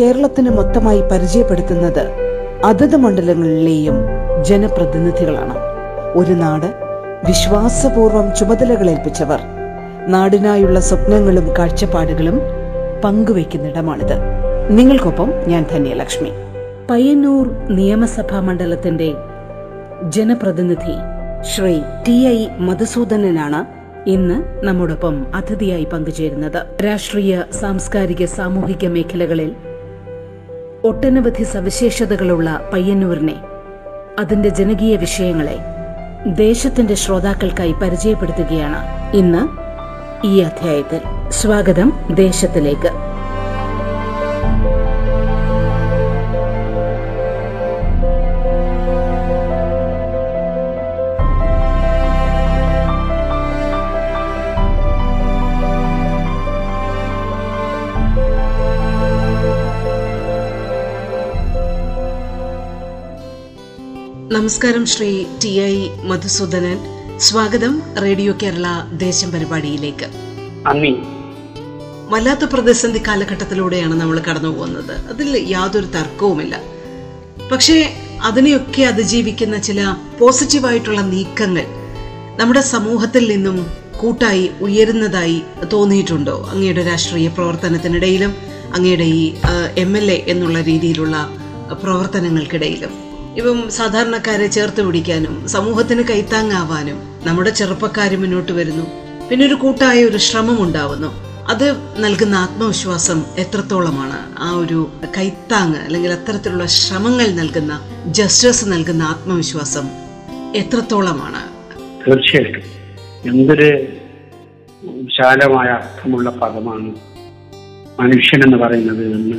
കേരളത്തിന് മൊത്തമായി പരിചയപ്പെടുത്തുന്നത് അതത് മണ്ഡലങ്ങളിലെയും ജനപ്രതിനിധികളാണ്. ഒരു നാട് വിശ്വാസപൂർവം ചുമതലകളേൽപ്പിച്ചവർ. നാടിനായുള്ള സ്വപ്നങ്ങളും കാഴ്ചപ്പാടുകളും പങ്കുവയ്ക്കുന്നിടമാണിത്. നിങ്ങൾക്കൊപ്പം ഞാൻ ധന്യലക്ഷ്മി. പയ്യന്നൂർ നിയമസഭാ മണ്ഡലത്തിന്റെ ജനപ്രതിനിധി ശ്രീ ടി ഐ മധുസൂദനനാണ് ഇന്ന് നമ്മോടൊപ്പം അതിഥിയായി പങ്കുചേരുന്നത്. രാഷ്ട്രീയ സാംസ്കാരിക സാമൂഹിക മേഖലകളിൽ ഒട്ടനവധി സവിശേഷതകളുള്ള പയ്യന്നൂരിനെ അതിന്റെ ജനകീയ വിഷയങ്ങളെ ദേശത്തിന്റെ ശ്രോതാക്കൾക്കായി പരിചയപ്പെടുത്തുകയാണ് ഇന്ന് ഈ അധ്യായത്തിൽ. സ്വാഗതം ദേശത്തിലേക്ക്. നമസ്കാരം ശ്രീ ടി ഐ മധുസൂദനൻ. സ്വാഗതം റേഡിയോ കേരള ദേശം പരിപാടിയിലേക്ക്. വല്ലാത്ത പ്രതിസന്ധി കാലഘട്ടത്തിലൂടെയാണ് നമ്മൾ കടന്നു പോകുന്നത്. അതിൽ യാതൊരു തർക്കവുമില്ല. പക്ഷേ അതിനെയൊക്കെ അതിജീവിക്കുന്ന ചില പോസിറ്റീവായിട്ടുള്ള നീക്കങ്ങൾ നമ്മുടെ സമൂഹത്തിൽ നിന്നും കൂട്ടായി ഉയരുന്നതായി തോന്നിയിട്ടുണ്ടോ? അങ്ങയുടെ രാഷ്ട്രീയ പ്രവർത്തനത്തിനിടയിലും അങ്ങയുടെ ഈ എം എൽ എ എന്നുള്ള രീതിയിലുള്ള പ്രവർത്തനങ്ങൾക്കിടയിലും. ഇപ്പം സാധാരണക്കാരെ ചേർത്ത് പിടിക്കാനും സമൂഹത്തിന് കൈത്താങ്ങാവാനും നമ്മുടെ ചെറുപ്പക്കാർ മുന്നോട്ട് വരുന്നു. പിന്നെ ഒരു കൂട്ടായ ഒരു ശ്രമം ഉണ്ടാവുന്നു. അത് നൽകുന്ന ആത്മവിശ്വാസം എത്രത്തോളമാണ്? ആ ഒരു കൈത്താങ് അല്ലെങ്കിൽ അത്തരത്തിലുള്ള ശ്രമങ്ങൾ നൽകുന്ന ജസ്റ്റിസ് നൽകുന്ന ആത്മവിശ്വാസം എത്രത്തോളമാണ്? തീർച്ചയായിട്ടും. എന്തൊരു വിശാലമായ അർത്ഥമുള്ള പദമാണ് മനുഷ്യൻ എന്ന് പറയുന്നത് എന്ന്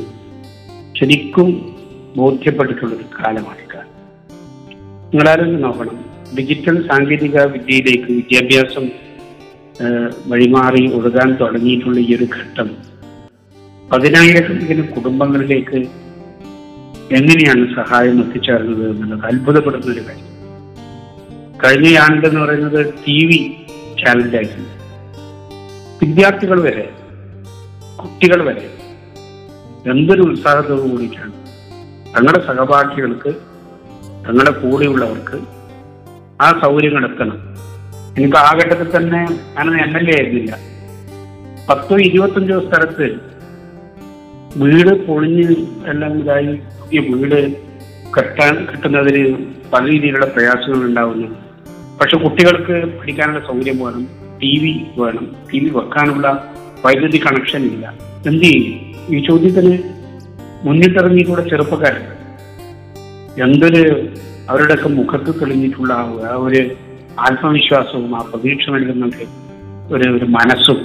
ശരിക്കും ബോധ്യപ്പെട്ടിട്ടുള്ളൊരു കാലമാണിത് നിങ്ങളാരും നോക്കണം. ഡിജിറ്റൽ സാങ്കേതിക വിദ്യയിലേക്ക് വിദ്യാഭ്യാസം വഴിമാറി ഒഴുകാൻ തുടങ്ങിയിട്ടുള്ള ഈ ഒരു ഘട്ടം. പതിനായിരക്കണക്കിന് കുടുംബങ്ങളിലേക്ക് എങ്ങനെയാണ് സഹായം എത്തിച്ചേർന്നത് എന്നുള്ളത് അത്ഭുതപ്പെടുന്ന ഒരു കാര്യം. കഴിഞ്ഞ ആണ്ടെന്ന് പറയുന്നത് ടി വി ചാനലായിരുന്നു വിദ്യാർത്ഥികൾ വരെ കുട്ടികൾ വരെ എന്തൊരു ഉത്സാഹത്തോടു കൂടിയിട്ടാണ്. തങ്ങളുടെ സഹപാഠികൾക്ക് തങ്ങളുടെ കൂടെയുള്ളവർക്ക് ആ സൗകര്യങ്ങൾ എത്തണം എനിക്ക് ആ ഘട്ടത്തിൽ തന്നെ അങ്ങനെ എം എൽ എ ആയിരുന്നില്ല. പത്തോ ഇരുപത്തഞ്ചോ സ്ഥലത്ത് വീട് പൊളിഞ്ഞ് എല്ലാം ഇതായി. പുതിയ വീട് കെട്ടാൻ കിട്ടുന്നതിന് പല രീതിയിലുള്ള പ്രയാസങ്ങൾ ഉണ്ടാവുന്നു. പക്ഷെ കുട്ടികൾക്ക് പഠിക്കാനുള്ള സൗകര്യം വേണം ടി വി വേണം. ടി വി വെക്കാനുള്ള വൈദ്യുതി കണക്ഷൻ ഇല്ല. എന്ത് ചെയ്യും? ഈ ചോദ്യത്തിന് മുന്നിട്ടിറങ്ങിയിട്ടുള്ള ചെറുപ്പക്കാരുണ്ട് എന്തൊരു അവരുടെയൊക്കെ മുഖത്ത് തെളിഞ്ഞിട്ടുള്ള ആ ഒരു ആത്മവിശ്വാസവും ആ പ്രതീക്ഷ നൽകുന്ന ഒരു- ഒരു മനസ്സും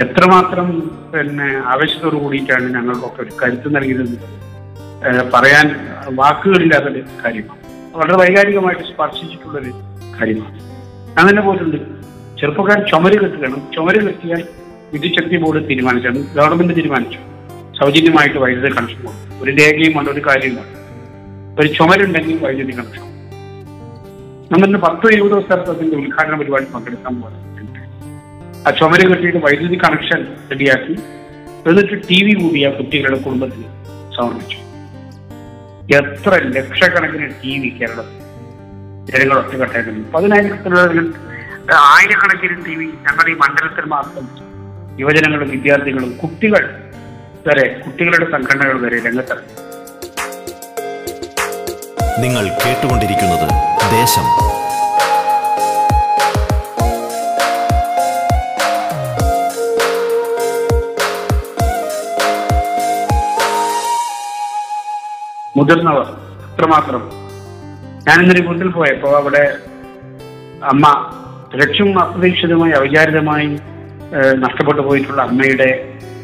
എത്രമാത്രം പിന്നെ ആവേശത്തോടു കൂടിയിട്ടാണ് ഞങ്ങൾക്കൊക്കെ ഒരു കരുത്ത് നൽകിയിരുന്നത് പറയാൻ വാക്കുകളില്ലാത്തൊരു കാര്യമാണ്. വളരെ വൈകാരികമായിട്ട് സ്പർശിച്ചിട്ടുള്ളൊരു കാര്യമാണ്. അങ്ങനെ പോയിട്ടുണ്ട് ചെറുപ്പക്കാർ ചുമര് കെട്ടുകയാണ്. ചുമര് കെട്ടിയാൽ വിദ്യുച്ഛക്തി ബോർഡ് തീരുമാനിച്ചാണ് ഗവൺമെന്റ് തീരുമാനിച്ചു. സൗജന്യമായിട്ട് വൈദ്യുതി കണക്ഷൻ കൊടുക്കും ഒരു രേഖയും കൊണ്ട് ഒരു ഒരു ചുമരുണ്ടെങ്കിൽ വൈദ്യുതി കണക്ഷൻ. നമ്മളിന്ന് പത്തോ ഇരുപതോ സ്ഥലത്തിന്റെ ഉദ്ഘാടന പരിപാടി പങ്കെടുക്കാൻ പോകുന്നത് ആ ചുമര് കെട്ടിയിട്ട് വൈദ്യുതി കണക്ഷൻ റെഡിയാക്കി എന്നിട്ട് ടി വി കൂടി ആ കുട്ടികളുടെ കുടുംബത്തിൽ സമർപ്പിച്ചു. എത്ര ലക്ഷക്കണക്കിന് ടി വി കേരളത്തിൽ ജനങ്ങൾ ഒറ്റക്കെട്ടായിരുന്നു. പതിനായിരത്തിലുള്ള ആയിരക്കണക്കിന് ടി വി ഞങ്ങളുടെ ഈ മണ്ഡലത്തിൽ മാത്രം യുവജനങ്ങളും വിദ്യാർത്ഥികളും കുട്ടികൾ വരെ കുട്ടികളുടെ സംഘടനകൾ വരെ രംഗത്തിറങ്ങി. നിങ്ങൾ കേട്ടുകൊണ്ടിരിക്കുന്നത് ദേശം. മുതിർന്നവർ എത്രമാത്രം? ഞാൻ ഇന്നലെ വീട്ടിൽ പോയപ്പോ അവിടെ അമ്മ തികച്ചും അപ്രതീക്ഷിതമായി അവിചാരിതമായി നഷ്ടപ്പെട്ടു പോയിട്ടുള്ള അമ്മയുടെ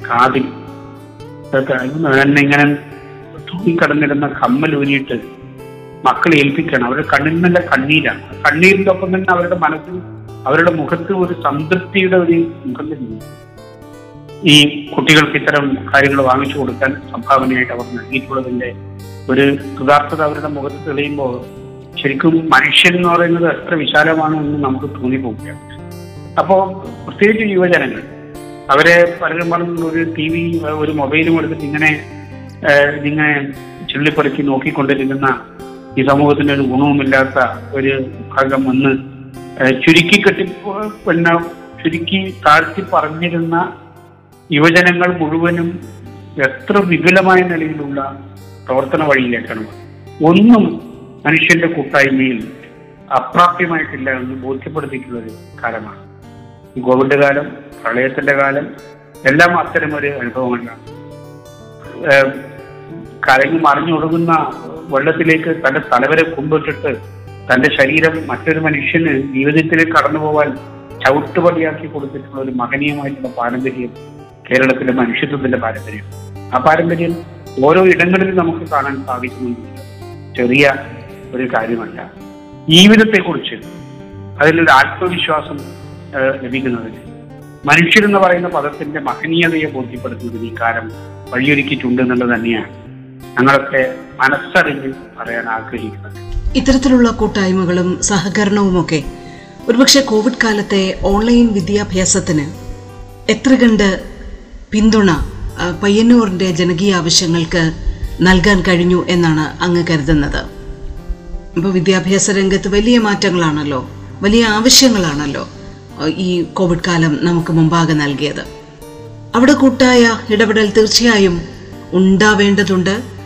കാതിൽ. തന്നെ ഇങ്ങനെ തൂങ്ങിക്കടന്നിരുന്ന കമ്മൽ ഊരിയിട്ട് മക്കളെ ഏൽപ്പിക്കണം. അവരുടെ കണ്ണിൽ നിന്നല്ല കണ്ണീരാണ്. കണ്ണീരിന്റെ ഒപ്പം തന്നെ അവരുടെ മനസ്സിൽ അവരുടെ മുഖത്ത് ഒരു സംതൃപ്തിയുടെ ഒരു മുഖം തന്നെ ഈ കുട്ടികൾക്ക് ഇത്തരം കാര്യങ്ങൾ വാങ്ങിച്ചു കൊടുക്കാൻ സംഭാവനയായിട്ട് അവർ നൽകിയിട്ടുള്ളതിന്റെ ഒരു കൃതാർത്ഥത അവരുടെ മുഖത്ത് തെളിയുമ്പോൾ ശരിക്കും മനുഷ്യൻ എന്ന് പറയുന്നത് എത്ര വിശാലമാണ് എന്ന് നമുക്ക് തോന്നിപ്പോവുകയാണ്. അപ്പോ പ്രത്യേകിച്ച് യുവജനങ്ങൾ അവരെ പലരും പറഞ്ഞു ഒരു ടി വി ഒരു മൊബൈലും എടുത്തിട്ട് ഇങ്ങനെ ഇങ്ങനെ ചുള്ളിപ്പറിച്ച് നോക്കിക്കൊണ്ടിരിക്കുന്ന ഈ സമൂഹത്തിന് ഒരു ഗുണവുമില്ലാത്ത ഒരു ഭാഗം വന്ന് ചുരുക്കി കെട്ടി പിന്നെ ചുരുക്കി താഴ്ത്തി പറഞ്ഞിരുന്ന യുവജനങ്ങൾ മുഴുവനും എത്ര വിപുലമായ നിലയിലുള്ള പ്രവർത്തന വഴിയിലേക്കാണ് ഒന്നും മനുഷ്യന്റെ കൂട്ടായ്മയിൽ അപ്രാപ്യമായിട്ടില്ല എന്ന് ബോധ്യപ്പെടുത്തിയിട്ടുള്ള ഒരു കാലമാണ്. കോവിഡ് കാലം പ്രളയത്തിന്റെ കാലം എല്ലാം അത്തരം ഒരു അനുഭവങ്ങളാണ് കാര്യങ്ങൾ മറിഞ്ഞൊടുങ്ങുന്ന വെള്ളത്തിലേക്ക് തന്റെ തലവരെ കൊണ്ടുവച്ചിട്ട് തന്റെ ശരീരം മറ്റൊരു മനുഷ്യന് ജീവിതത്തിലേക്ക് കടന്നു പോവാൻ ചവിട്ടുപടിയാക്കി കൊടുത്തിട്ടുള്ള ഒരു മഹനീയമായിട്ടുള്ള പാരമ്പര്യം കേരളത്തിലെ മനുഷ്യത്വത്തിന്റെ പാരമ്പര്യം. ആ പാരമ്പര്യം ഓരോ ഇടങ്ങളിലും നമുക്ക് കാണാൻ സാധിക്കുന്നു ചെറിയ ഒരു കാര്യമല്ല. ജീവിതത്തെക്കുറിച്ച് അതിലൊരു ആത്മവിശ്വാസം ലഭിക്കുന്നതിന്. മനുഷ്യരെന്ന് പറയുന്ന പദത്തിന്റെ മഹനീയതയെ ബോധ്യപ്പെടുത്തുന്നതിന് ഈ കാലം വഴിയൊരുക്കിയിട്ടുണ്ട് എന്നുള്ളത് തന്നെയാണ്. ഞങ്ങളൊക്കെ മനസ്സറിഞ്ഞ് പറയാൻ ആഗ്രഹിക്കുന്നത്. ഇത്തരത്തിലുള്ള കൂട്ടായ്മകളും സഹകരണവും ഒക്കെ ഒരുപക്ഷെ കോവിഡ് കാലത്തെ ഓൺലൈൻ വിദ്യാഭ്യാസത്തിന് എത്ര കണ്ട് പിന്തുണ പയ്യന്നൂറിന്റെ ജനകീയ ആവശ്യങ്ങൾക്ക് നൽകാൻ കഴിഞ്ഞു എന്നാണ് അങ്ങ് കരുതുന്നത്. ഇപ്പോൾ വിദ്യാഭ്യാസ രംഗത്ത് വലിയ മാറ്റങ്ങളാണല്ലോ വലിയ ആവശ്യങ്ങളാണല്ലോ ഈ കോവിഡ് കാലം നമുക്ക് മുമ്പാകെ നൽകിയത്. അവിടെ കൂട്ടായ ഇടപെടൽ തീർച്ചയായും ഉണ്ടാവേണ്ടതുണ്ട്.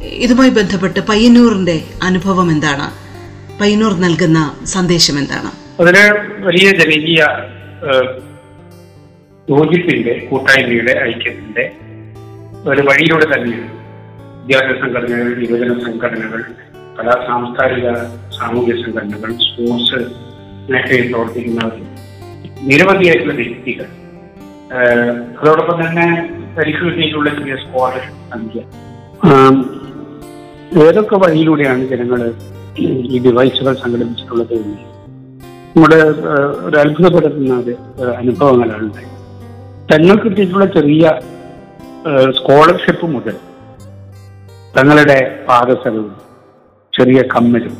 ഇതുമായി ബന്ധപ്പെട്ട് പയ്യന്നൂറിന്റെ അനുഭവം എന്താണ്? പയ്യന്നൂർ നൽകുന്ന സന്ദേശം എന്താണ്? അതിന് വലിയ ജനകീയ യോജിപ്പിന്റെ കൂട്ടായ്മയുടെ ഐക്യത്തിന്റെ ഒരു വഴിയിലൂടെ തന്നെയാണ് വിദ്യാഭ്യാസ സംഘടനകൾ യുവജന സംഘടനകൾ കലാ സാംസ്കാരിക സാമൂഹ്യ സംഘടനകൾ സ്പോർട്സ് മേഖലയിൽ പ്രവർത്തിക്കുന്നവർ നിരവധിയായിട്ടുള്ള വ്യക്തികൾ. അതോടൊപ്പം തന്നെ പരിഹൃതിയിലുള്ള കിട്ടിയിട്ടുള്ള ചെറിയ സ്കോളർഷിപ്പ് സംഖ്യ. ആം, ഏതൊക്കെ വഴിയിലൂടെയാണ് ജനങ്ങൾ ഈ ഡിവൈസുകൾ സംഘടിപ്പിച്ചിട്ടുള്ളത് എന്ന് നമ്മുടെ ഒരു അത്ഭുതപ്പെടുത്തുന്ന അനുഭവങ്ങളാണ്. തങ്ങൾക്ക് കിട്ടിയിട്ടുള്ള ചെറിയ സ്കോളർഷിപ്പ് മുതൽ തങ്ങളുടെ പാദസരവും ചെറിയ കമ്മലും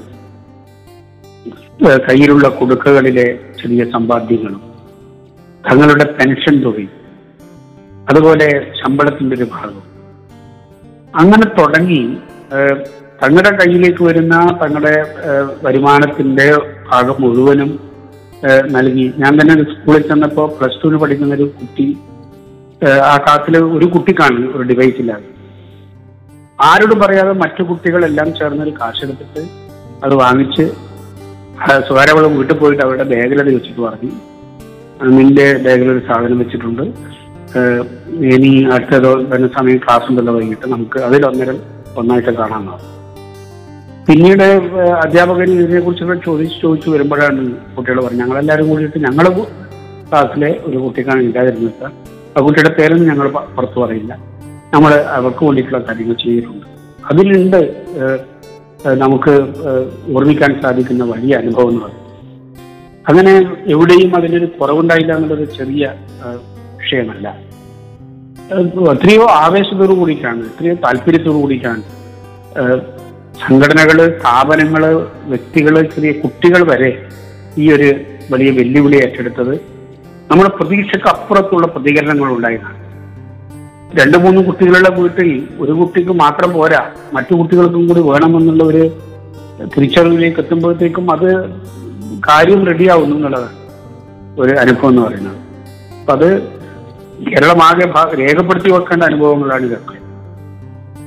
കയ്യിലുള്ള കുടുക്കകളിലെ ചെറിയ സമ്പാദ്യങ്ങളും തങ്ങളുടെ പെൻഷൻ തുകയും അതുപോലെ ശമ്പളത്തിന്റെ ഒരു ഭാഗവും അങ്ങനെ തുടങ്ങി തങ്ങളുടെ കയ്യിലേക്ക് വരുന്ന തങ്ങളുടെ വരുമാനത്തിന്റെ ഭാഗം മുഴുവനും നൽകി. ഞാൻ തന്നെ സ്കൂളിൽ ചെന്നപ്പോൾ പ്ലസ് ടുവിന് പഠിക്കുന്ന ഒരു കുട്ടി ആ ക്ലാസ്സിൽ ഒരു കുട്ടി കാണും ഒരു ഡിവൈസ് ഇല്ലാതെ. ആരോടും പറയാതെ മറ്റു കുട്ടികളെല്ലാം ചേർന്ന് ഒരു കാശെടുത്തിട്ട് അത് വാങ്ങിച്ച് സ്വകാര്യവളം സ്വകാര്യ വീട്ടിൽ പോയിട്ട് അവരുടെ ബാഗിലത് വെച്ചിട്ട് പറഞ്ഞു. "ആ, നിന്റെ ബാഗിൽ ഒരു സാധനം വെച്ചിട്ടുണ്ട്. ഇനി അടുത്ത സമയം ക്ലാസ് ഉണ്ടല്ലോ വൈകിട്ട് നമുക്ക് അതിലൊന്നരം ഒന്നായിട്ട് കാണാൻ പിന്നീട് അധ്യാപകർ അധ്യാപകൻ ഇതിനെ കുറിച്ചൊക്കെ ചോദിച്ച് ചോദിച്ചു വരുമ്പോഴാണ് കുട്ടികൾ പറഞ്ഞത്. ഞങ്ങളെല്ലാവരും കൂടിയിട്ട് ഞങ്ങൾ ക്ലാസ്സിലെ ഒരു കുട്ടിക്കാണ് ഇല്ലാതിരുന്നത് സാർ. ആ കുട്ടിയുടെ പേരൊന്നും ഞങ്ങൾ പുറത്തു പറയില്ല. നമ്മൾ അവർക്ക് വേണ്ടിയിട്ടുള്ള കാര്യങ്ങൾ ചെയ്തിട്ടുണ്ട്. അതിലുണ്ട് നമുക്ക് ഓർമ്മിക്കാൻ സാധിക്കുന്ന വലിയ അനുഭവം എന്ന് പറയുന്നത്. അങ്ങനെ എവിടെയും അതിനൊരു കുറവുണ്ടായില്ല എന്നുള്ളത് ചെറിയ വിഷയമല്ല. എത്രയോ ആവേശത്തോടു കൂടിയിട്ടാണ് എത്രയോ താല്പര്യത്തോടു കൂടിയിട്ടാണ്. സംഘടനകൾ സ്ഥാപനങ്ങൾ വ്യക്തികൾ ചെറിയ കുട്ടികൾ വരെ ഈ ഒരു വലിയ വെല്ലുവിളി ഏറ്റെടുത്തത് നമ്മുടെ പ്രതീക്ഷയ്ക്ക് അപ്പുറത്തുള്ള പ്രതികരണങ്ങൾ ഉണ്ടായതാണ്. രണ്ടു മൂന്ന് കുട്ടികളുടെ വീട്ടിൽ ഒരു കുട്ടിക്ക് മാത്രം പോരാ മറ്റു കുട്ടികൾക്കും കൂടി വേണമെന്നുള്ള ഒരു തിരിച്ചറിവിലേക്ക് എത്തുമ്പോഴത്തേക്കും അത് കാര്യം റെഡിയാവുന്നു എന്നുള്ളതാണ് ഒരു അനുഭവം എന്ന് പറയുന്നത്. അപ്പൊ അത് കേരളമാകെ രേഖപ്പെടുത്തി വെക്കേണ്ട അനുഭവങ്ങളാണ് ഇതൊക്കെ.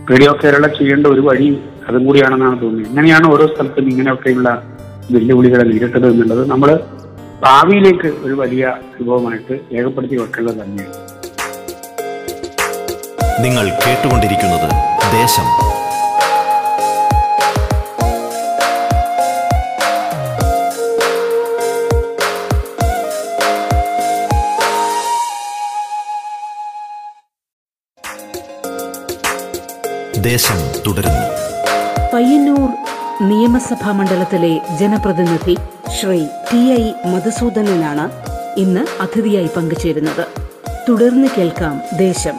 റേഡിയോ കേരള ചെയ്യേണ്ട ഒരു വഴി അതും കൂടിയാണെന്നാണ് തോന്നുന്നത് എങ്ങനെയാണ് ഓരോ സ്ഥലത്തും ഇങ്ങനെയൊക്കെയുള്ള വെല്ലുവിളികളെ നേരിട്ടത് എന്നുള്ളത് നമ്മൾ ഭാവിയിലേക്ക് ഒരു വലിയ അനുഭവമായിട്ട് രേഖപ്പെടുത്തി വെക്കേണ്ടത് തന്നെയാണ്. നിങ്ങൾ കേട്ടുകൊണ്ടിരിക്കുന്നത് ദേശം ദേശം തുടരുന്നു. പയ്യന്നൂർ നിയമസഭാ മണ്ഡലത്തിലെ ജനപ്രതിനിധി ശ്രീ ടി ഐ മധുസൂദനനാണ് ഇന്ന് അതിഥിയായി പങ്കുചേരുന്നത്. തുടർന്ന് കേൾക്കാം ദേശം.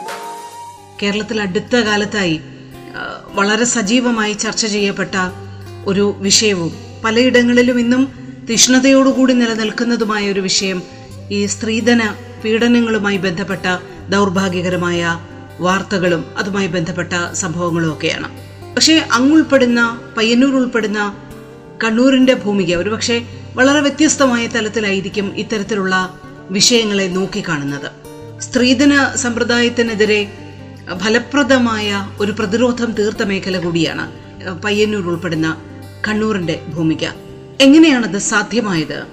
കേരളത്തിൽ അടുത്ത കാലത്തായി വളരെ സജീവമായി ചർച്ച ചെയ്യപ്പെട്ട ഒരു വിഷയവും പലയിടങ്ങളിലും ഇന്നും തീഷ്ണതയോടുകൂടി നിലനിൽക്കുന്നതുമായ ഒരു വിഷയം ഈ സ്ത്രീധന പീഡനങ്ങളുമായി ബന്ധപ്പെട്ട ദൗർഭാഗ്യകരമായ വാർത്തകളും അതുമായി ബന്ധപ്പെട്ട സംഭവങ്ങളും ഒക്കെയാണ്. പക്ഷേ അങ്ങുൾപ്പെടുന്ന പയ്യന്നൂർ ഉൾപ്പെടുന്ന കണ്ണൂരിന്റെ ഭൂമിക ഒരുപക്ഷെ വളരെ വ്യത്യസ്തമായ തലത്തിലായിരിക്കും ഇത്തരത്തിലുള്ള വിഷയങ്ങളെ നോക്കിക്കാണുന്നത്. സ്ത്രീധന സമ്പ്രദായത്തിനെതിരെ ഫലപ്രദമായ ഒരു പ്രതിരോധം തീർത്ത മേഖല കൂടിയാണ് പയ്യന്നൂർ ഉൾപ്പെടുന്ന കണ്ണൂരിന്റെ ഭൂമിക. എങ്ങനെയാണത് സാധ്യമായത്?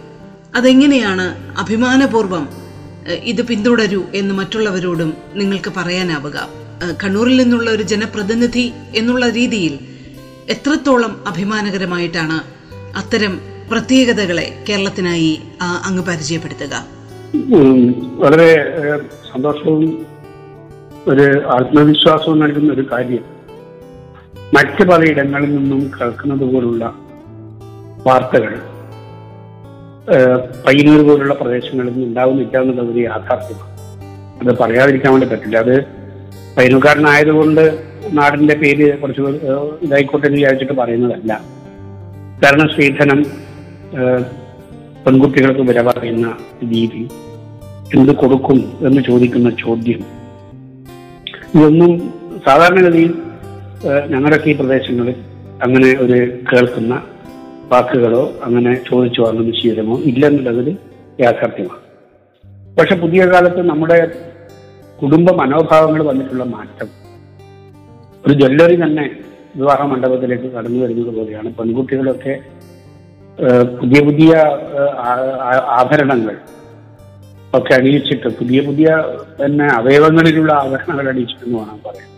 അതെങ്ങനെയാണ് അഭിമാനപൂർവം ഇത് പിന്തുടരൂ എന്ന് മറ്റുള്ളവരോടും നിങ്ങൾക്ക് പറയാനാവുക. കണ്ണൂരിൽ നിന്നുള്ള ഒരു ജനപ്രതിനിധി എന്നുള്ള രീതിയിൽ എത്രത്തോളം അഭിമാനകരമായിട്ടാണ് അത്തരം പ്രത്യേകതകളെ കേരളത്തിനായി അങ്ങ് പരിചയപ്പെടുത്തുക. വളരെ സന്തോഷവും ഒരു ആത്മവിശ്വാസവും നൽകുന്ന ഒരു കാര്യം. മറ്റ് പലയിടങ്ങളിൽ നിന്നും കേൾക്കുന്നത് പോലുള്ള വാർത്തകൾ പയ്യന്നൂർ പോലുള്ള പ്രദേശങ്ങളിൽ നിന്ന് ഉണ്ടാവുന്നില്ല എന്നുള്ളത് ഒരു യാഥാർത്ഥ്യമാണ് അത് പറയാതിരിക്കാൻ വേണ്ടി പറ്റില്ല. അത് പയ്യന്നൂർക്കാരനായതുകൊണ്ട് നാടിന്റെ പേര് കുറച്ച് ഇതായിക്കോട്ടെ എന്ന് വിചാരിച്ചിട്ട് പറയുന്നതല്ല. കാരണം സ്ത്രീധനം പെൺകുട്ടികൾക്ക് വില പറയുന്ന രീതി എന്ത് കൊടുക്കും എന്ന് ചോദിക്കുന്ന ചോദ്യം. ഇതൊന്നും സാധാരണഗതിയിൽ ഞങ്ങളുടെ ഈ പ്രദേശങ്ങളിൽ അങ്ങനെ ഒരു കേൾക്കുന്ന വാക്കുകളോ അങ്ങനെ ചോദിച്ചു വാങ്ങുന്ന ശീലമോ ഇല്ലെന്നുള്ളതിൽ യാഥാർത്ഥ്യമാണ്. പക്ഷെ പുതിയ കാലത്ത് നമ്മുടെ കുടുംബ മനോഭാവങ്ങൾ വന്നിട്ടുള്ള മാറ്റം. ഒരു ജ്വല്ലറി തന്നെ വിവാഹ മണ്ഡപത്തിലേക്ക് കടന്നു വരുന്നത് പോലെയാണ്. പെൺകുട്ടികളൊക്കെ പുതിയ പുതിയ ആഭരണങ്ങൾ ഒക്കെ അണിയിച്ചിട്ട് പുതിയ പുതിയ തന്നെ അവയവങ്ങളിലുള്ള ആഭരണങ്ങൾ അണിയിച്ചിട്ടെന്ന് വേണം പറയാം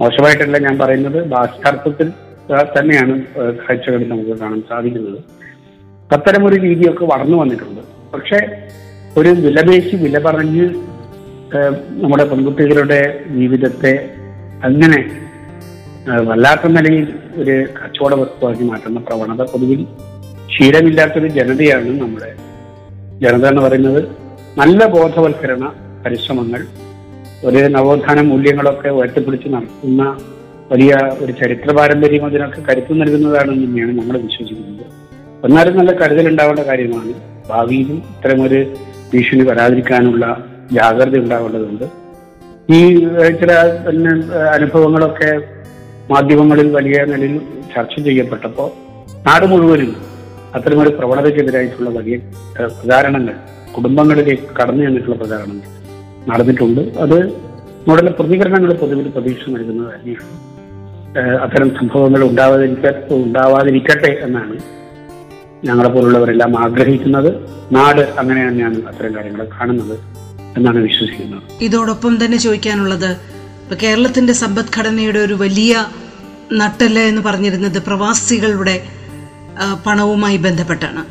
മോശമായിട്ടല്ല ഞാൻ പറയുന്നത്. ബാഹ്യാർത്ഥത്തിൽ ഏഹ്, തന്നെയാണ് കാഴ്ചകളിൽ നമുക്ക് കാണാൻ സാധിക്കുന്നത്. അത്തരമൊരു രീതിയൊക്കെ വളർന്നു വന്നിട്ടുണ്ട്. പക്ഷെ ഒരു വിലപേശി വില പറഞ്ഞ് നമ്മുടെ പെൺകുട്ടികളുടെ ജീവിതത്തെ അങ്ങനെ വല്ലാത്ത നിലയിൽ ഒരു കച്ചവട വസ്തുവാക്കി മാറ്റുന്ന പ്രവണത പൊതുവിൽ ശീലമില്ലാത്തൊരു ജനതയാണ് നമ്മുടെ ജനത എന്ന് പറയുന്നത്. നല്ല ബോധവൽക്കരണ പരിശ്രമങ്ങൾ ഒരു നവോത്ഥാന മൂല്യങ്ങളൊക്കെ ഉയർത്തിപ്പിടിച്ച് നടത്തുന്ന വലിയ ഒരു ചരിത്ര പാരമ്പര്യം അതിനൊക്കെ കരുത്ത് നൽകുന്നതാണെന്ന് തന്നെയാണ് നമ്മൾ വിശ്വസിക്കുന്നത്. എന്നാലും നല്ല കരുതലുണ്ടാവേണ്ട കാര്യമാണ്. ഭാവിയിലും ഇത്തരമൊരു ഭീഷണി വരാതിരിക്കാനുള്ള ജാഗ്രത ഉണ്ടാവേണ്ടതുണ്ട്. ഈ ചില പിന്നെ അനുഭവങ്ങളൊക്കെ മാധ്യമങ്ങളിൽ വലിയ നിലയിൽ ചർച്ച ചെയ്യപ്പെട്ടപ്പോൾ നാട് മുഴുവനും അത്തരമൊരു പ്രവണതയ്ക്കെതിരായിട്ടുള്ള വലിയ പ്രചാരണങ്ങൾ കുടുംബങ്ങളിലേക്ക് കടന്നു ചെന്നിട്ടുള്ള പ്രചാരണങ്ങൾ നടന്നിട്ടുണ്ട്. അത് നമ്മുടെ പ്രതികരണങ്ങൾ പൊതുവിൽ പ്രതീക്ഷ നൽകുന്നത് തന്നെയാണ്. അത്തരം സംഭവങ്ങൾ ഉണ്ടാവാതിരിക്ക ഉണ്ടാവാതിരിക്കട്ടെ എന്നാണ് ഞങ്ങളെ പോലുള്ളവരെല്ലാം ആഗ്രഹിക്കുന്നത്. നാട് അങ്ങനെ തന്നെയാണ് അത്തരം കാര്യങ്ങൾ കാണുന്നത് എന്നാണ് വിശ്വസിക്കുന്നത്. ഇതോടൊപ്പം തന്നെ ചോദിക്കാനുള്ളത് കേരളത്തിന്റെ സമ്പദ്ഘടനയുടെ ഒരു വലിയ നട്ടൽ എന്ന് പറഞ്ഞിരുന്നത് പ്രവാസികളുടെ പണവുമായി ബന്ധപ്പെട്ടാണ്.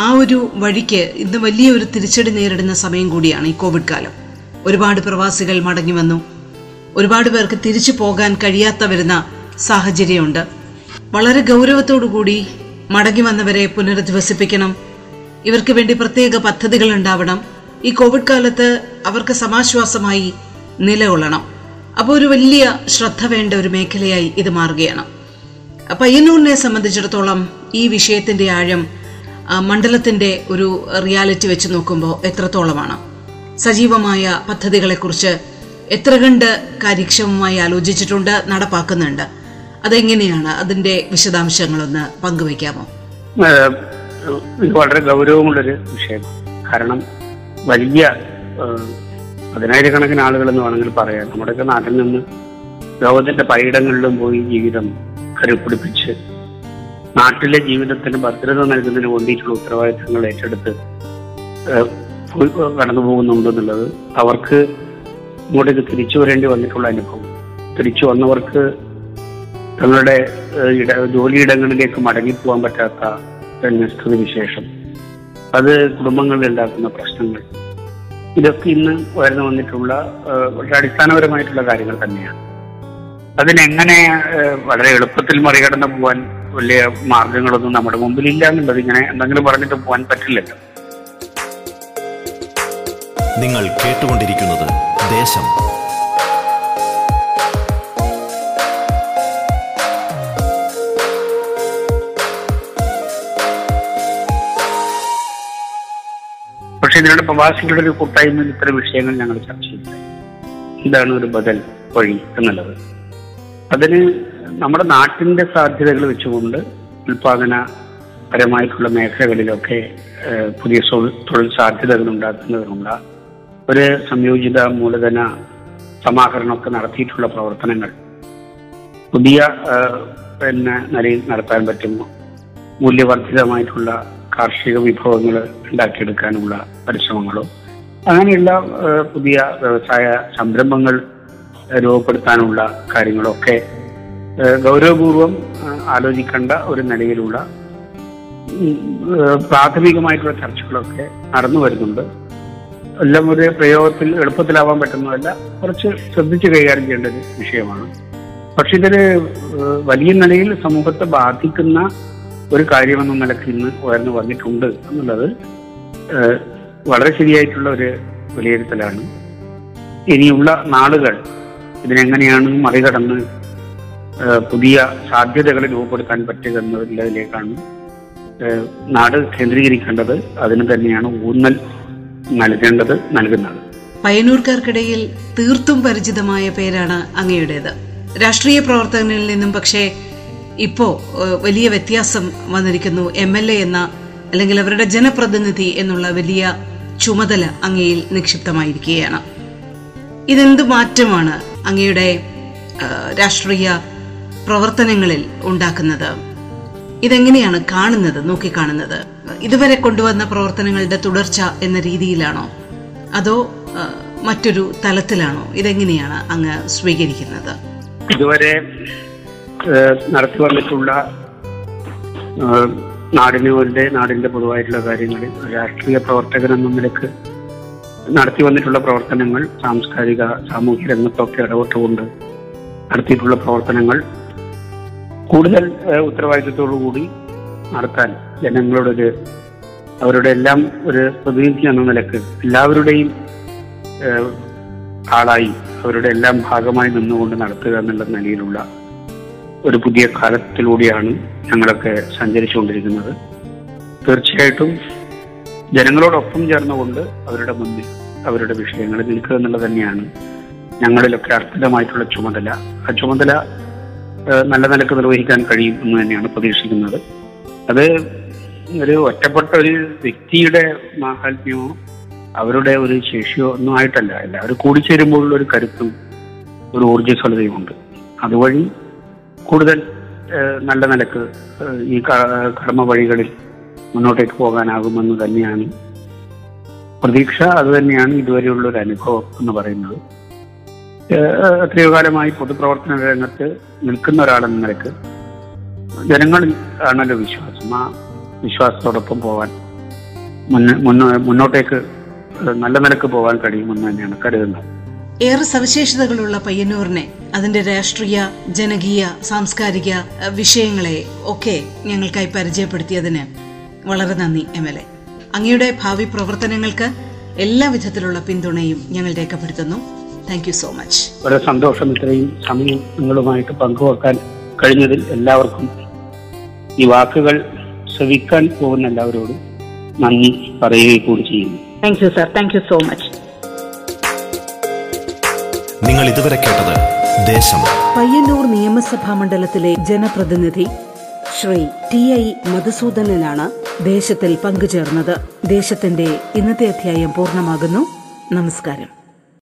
ആ ഒരു വഴിക്ക് ഇന്ന് വലിയൊരു തിരിച്ചടി നേരിടുന്ന സമയം കൂടിയാണ് ഈ കോവിഡ് കാലം. ഒരുപാട് പ്രവാസികൾ മടങ്ങി വന്നു. ഒരുപാട് പേർക്ക് തിരിച്ചു പോകാൻ കഴിയാത്ത വരുന്ന സാഹചര്യമുണ്ട്. വളരെ കൂടി മടങ്ങി വന്നവരെ പുനരധിവസിപ്പിക്കണം. ഇവർക്ക് വേണ്ടി പ്രത്യേക പദ്ധതികൾ ഉണ്ടാവണം. ഈ കോവിഡ് കാലത്ത് അവർക്ക് സമാശ്വാസമായി നിലകൊള്ളണം. അപ്പോൾ ഒരു വലിയ ശ്രദ്ധ വേണ്ട ഒരു മേഖലയായി ഇത് മാറുകയാണ്. പയ്യന്നൂരിനെ സംബന്ധിച്ചിടത്തോളം ഈ വിഷയത്തിന്റെ ആഴം മണ്ഡലത്തിന്റെ ഒരു റിയാലിറ്റി വെച്ച് നോക്കുമ്പോൾ എത്രത്തോളമാണ്. സജീവമായ പദ്ധതികളെക്കുറിച്ച് എത്ര കണ്ട് കാര്യക്ഷമമായി ആലോചിച്ചിട്ടുണ്ട് നടപ്പാക്കുന്നുണ്ട്. അതെങ്ങനെയാണ് അതിന്റെ വിശദാംശങ്ങളൊന്ന് പങ്കുവയ്ക്കാമോ? ഇത് വളരെ ഗൗരവമുള്ളൊരു വിഷയം. കാരണം വലിയ പതിനായിരക്കണക്കിന് ആളുകൾ എന്ന് വേണമെങ്കിൽ പറയാം. നമ്മുടെയൊക്കെ നാട്ടിൽ നിന്ന് ലോകത്തിന്റെ പലയിടങ്ങളിലും പോയി ജീവിതം കരുപ്പിടിപ്പിച്ച് നാട്ടിലെ ജീവിതത്തിന് ഭദ്രത നൽകുന്നതിന് വേണ്ടിയിട്ടുള്ള ഉത്തരവാദിത്തങ്ങൾ ഏറ്റെടുത്ത് കടന്നു പോകുന്നുണ്ടെന്നുള്ളത് അവർക്ക് ഇങ്ങോട്ടേക്ക് തിരിച്ചു വരേണ്ടി വന്നിട്ടുള്ള അനുഭവം. തിരിച്ചു വന്നവർക്ക് തങ്ങളുടെ ജോലിയിടങ്ങളിലേക്ക് മടങ്ങിപ്പോകാൻ പറ്റാത്ത സ്ഥിതി വിശേഷം. അത് കുടുംബങ്ങളിൽ ഉണ്ടാക്കുന്ന പ്രശ്നങ്ങൾ. ഇതൊക്കെ ഇന്ന് ഉയർന്നു വന്നിട്ടുള്ള വളരെ അടിസ്ഥാനപരമായിട്ടുള്ള കാര്യങ്ങൾ തന്നെയാണ്. അതിനെങ്ങനെ വളരെ എളുപ്പത്തിൽ മറികടന്ന് പോകാൻ വലിയ മാർഗങ്ങളൊന്നും നമ്മുടെ മുമ്പിൽ ഇല്ല എന്നുള്ളത് ഇങ്ങനെ എന്തെങ്കിലും പറഞ്ഞിട്ട് പോകാൻ പറ്റില്ലല്ലോ. നിങ്ങൾ കേട്ടുകൊണ്ടിരിക്കുന്നത് ദേശം പക്ഷെ ഇതിനുള്ള പ്രവാസികളുടെ ഒരു കൂട്ടായ്മയിൽ ഇത്തരം വിഷയങ്ങൾ ഞങ്ങൾ ചർച്ച ചെയ്യുന്നത് ഇതാണ് ഒരു ബദൽ വഴി എന്നുള്ളത്. അതിന് നമ്മുടെ നാട്ടിന്റെ സാധ്യതകൾ വെച്ചുകൊണ്ട് ഉൽപാദന പരമായിട്ടുള്ള മേഖലകളിലൊക്കെ പുതിയ തൊഴിൽ സാധ്യതകൾ ഉണ്ടാക്കുന്നതിനുള്ള ഒരു സംയോജിത മൂലധന സമാഹരണമൊക്കെ നടത്തിയിട്ടുള്ള പ്രവർത്തനങ്ങൾ പുതിയ പിന്നെ നിലയിൽ നടത്താൻ പറ്റുന്നു മൂല്യവർദ്ധിതമായിട്ടുള്ള കാർഷിക വിഭവങ്ങൾ ഉണ്ടാക്കിയെടുക്കാനുള്ള പരിശ്രമങ്ങളോ അങ്ങനെയുള്ള പുതിയ വ്യവസായ സംരംഭങ്ങൾ രൂപപ്പെടുത്താനുള്ള കാര്യങ്ങളൊക്കെ ഗൗരവപൂർവം ആലോചിക്കേണ്ട ഒരു നിലയിലുള്ള പ്രാഥമികമായിട്ടുള്ള ചർച്ചകളൊക്കെ നടന്നു വരുന്നുണ്ട്. എല്ലാം ഒരു പ്രയോഗത്തിൽ എളുപ്പത്തിലാവാൻ പറ്റുന്നതല്ല. കുറച്ച് ശ്രദ്ധിച്ച് കൈകാര്യം ചെയ്യേണ്ട ഒരു വിഷയമാണ്. പക്ഷെ ഇതൊരു വലിയ നിലയിൽ സമൂഹത്തെ ബാധിക്കുന്ന ഒരു കാര്യമെന്ന നിലയ്ക്ക് ഇന്ന് ഉയർന്നു വന്നിട്ടുണ്ട് എന്നുള്ളത് വളരെ ശരിയായിട്ടുള്ള ഒരു വിലയിരുത്തലാണ്. ഇനിയുള്ള നാളുകൾ ഇതിനെങ്ങനെയാണ് മറികടന്ന് പുതിയ സാധ്യതകൾ രൂപപ്പെടുത്താൻ പറ്റുക എന്നതിലേക്കാണ് നാട് കേന്ദ്രീകരിക്കേണ്ടത്. അതിന് തന്നെയാണ് ഊന്നൽ നൽകേണ്ടത് നൽകുന്നത് പയ്യന്നൂർക്കാർക്കിടയിൽ തീർത്തും പരിചിതമായ പേരാണ് അങ്ങയുടേത്. രാഷ്ട്രീയ പ്രവർത്തകനിൽ നിന്നും പക്ഷേ ഇപ്പോ വലിയ വ്യത്യാസം വന്നിരിക്കുന്നു. എം എൽ എ എന്ന അല്ലെങ്കിൽ അവരുടെ ജനപ്രതിനിധി എന്നുള്ള വലിയ ചുമതല അങ്ങയിൽ നിക്ഷിപ്തമായിരിക്കുകയാണ്. ഇതെന്ത് മാറ്റമാണ് അങ്ങയുടെ രാഷ്ട്രീയ പ്രവർത്തനങ്ങളിൽ ഉണ്ടാക്കുന്നത്? ഇതെങ്ങനെയാണ് കാണുന്നത് നോക്കിക്കാണുന്നത്? ഇതുവരെ കൊണ്ടുവന്ന പ്രവർത്തനങ്ങളുടെ തുടർച്ച എന്ന രീതിയിലാണോ? അതോ മറ്റൊരു തലത്തിലാണോ? ഇതെങ്ങനെയാണ് അങ്ങ് സ്വീകരിക്കുന്നത്? ഇതുവരെ നടത്തി വന്നിട്ടുള്ള നാടിന് വേണ്ടി നാടിന്റെ പൊതുവായിട്ടുള്ള കാര്യങ്ങളിൽ രാഷ്ട്രീയ പ്രവർത്തകൻ എന്ന നിലയ്ക്ക് നടത്തി വന്നിട്ടുള്ള പ്രവർത്തനങ്ങൾ സാംസ്കാരിക സാമൂഹ്യ രംഗത്തൊക്കെ ഇടപെട്ടുകൊണ്ട് നടത്തിയിട്ടുള്ള പ്രവർത്തനങ്ങൾ കൂടുതൽ ഉത്തരവാദിത്വത്തോടു കൂടി നടത്താൻ ജനങ്ങളോടൊരു അവരുടെ എല്ലാം ഒരു പ്രതിനിധി എന്ന നിലയ്ക്ക് എല്ലാവരുടെയും ആളായി അവരുടെ എല്ലാം ഭാഗമായി നിന്നുകൊണ്ട് നടത്തുക എന്നുള്ള നിലയിലുള്ള ഒരു പുതിയ കാലത്തിലൂടെയാണ് ഞങ്ങളൊക്കെ സഞ്ചരിച്ചുകൊണ്ടിരിക്കുന്നത്. തീർച്ചയായിട്ടും ജനങ്ങളോടൊപ്പം ചേർന്നുകൊണ്ട് അവരുടെ മുന്നിൽ അവരുടെ വിഷയങ്ങളിൽ നിൽക്കുക എന്നുള്ളത് തന്നെയാണ് ഞങ്ങളിലൊക്കെ അർപ്പിതമായിട്ടുള്ള ചുമതല. ആ ചുമതല നല്ല നിലയ്ക്ക് നിർവഹിക്കാൻ കഴിയും എന്ന് തന്നെയാണ് പ്രതീക്ഷിക്കുന്നത്. അത് ഒരു ഒറ്റപ്പെട്ട ഒരു വ്യക്തിയുടെ മാഹാത്മ്യമോ അവരുടെ ഒരു ശേഷിയോ ഒന്നും ആയിട്ടല്ല. എല്ലാവരും കൂടിച്ചേരുമ്പോഴുള്ള ഒരു കരുത്തും ഒരു ഊർജസ്വലതയുമുണ്ട്. അതുവഴി കൂടുതൽ നല്ല നിലയ്ക്ക് ഈ കർമ്മ വഴികളിൽ മുന്നോട്ടേക്ക് പോകാനാകുമെന്ന് തന്നെയാണ് പ്രതീക്ഷ. അത് തന്നെയാണ് ഇതുവരെയുള്ള ഒരു അനുഭവം എന്ന് പറയുന്നത്. എത്രയോ കാലമായി പൊതുപ്രവർത്തന രംഗത്ത് നിൽക്കുന്ന ഒരാളെന്ന നിലയ്ക്ക് ജനങ്ങളിൽ ആണല്ലോ വിശ്വാസം. ആ വിശ്വാസത്തോടൊപ്പം പോവാൻ മുന്ന- മുന്നോട്ടേക്ക് നല്ല നിലയ്ക്ക് പോകാൻ കഴിയുമെന്ന് തന്നെയാണ് കരുതുന്നത്. ഏറെ സവിശേഷതകളുള്ള പയ്യന്നൂരിനെ അതിന്റെ രാഷ്ട്രീയ ജനകീയ സാംസ്കാരിക വിഷയങ്ങളെ ഒക്കെ ഞങ്ങൾക്കായി പരിചയപ്പെടുത്തിയതിന് വളരെ നന്ദി എം എൽ എ. അങ്ങയുടെ ഭാവി പ്രവർത്തനങ്ങൾക്ക് എല്ലാ വിധത്തിലുള്ള പിന്തുണയും ഞങ്ങൾ രേഖപ്പെടുത്തുന്നു. താങ്ക് യു സോ മച്ച് വളരെ സന്തോഷം ഇത്രയും സമയം നിങ്ങളുമായിട്ട് പങ്കുവെക്കാൻ കഴിഞ്ഞതിൽ എല്ലാവർക്കും ഈ വാക്കുകൾ ശ്രവിക്കാൻ പോകുന്ന എല്ലാവരോടും നന്ദി പറയുകയും കൂടി ചെയ്യുന്നു. Thank you sir thank you so much നിങ്ങൾ ഇതുവരെ കേട്ടത് ദേശം. പയ്യന്നൂർ നിയമസഭാ മണ്ഡലത്തിലെ ജനപ്രതിനിധി ശ്രീ ടി ഐ മധുസൂദനനാണ് ദേശത്തിൽ പങ്കുചേർന്നത്. ദേശത്തിന്റെ ഇന്നത്തെ അധ്യായം പൂർണമാകുന്നു. നമസ്കാരം.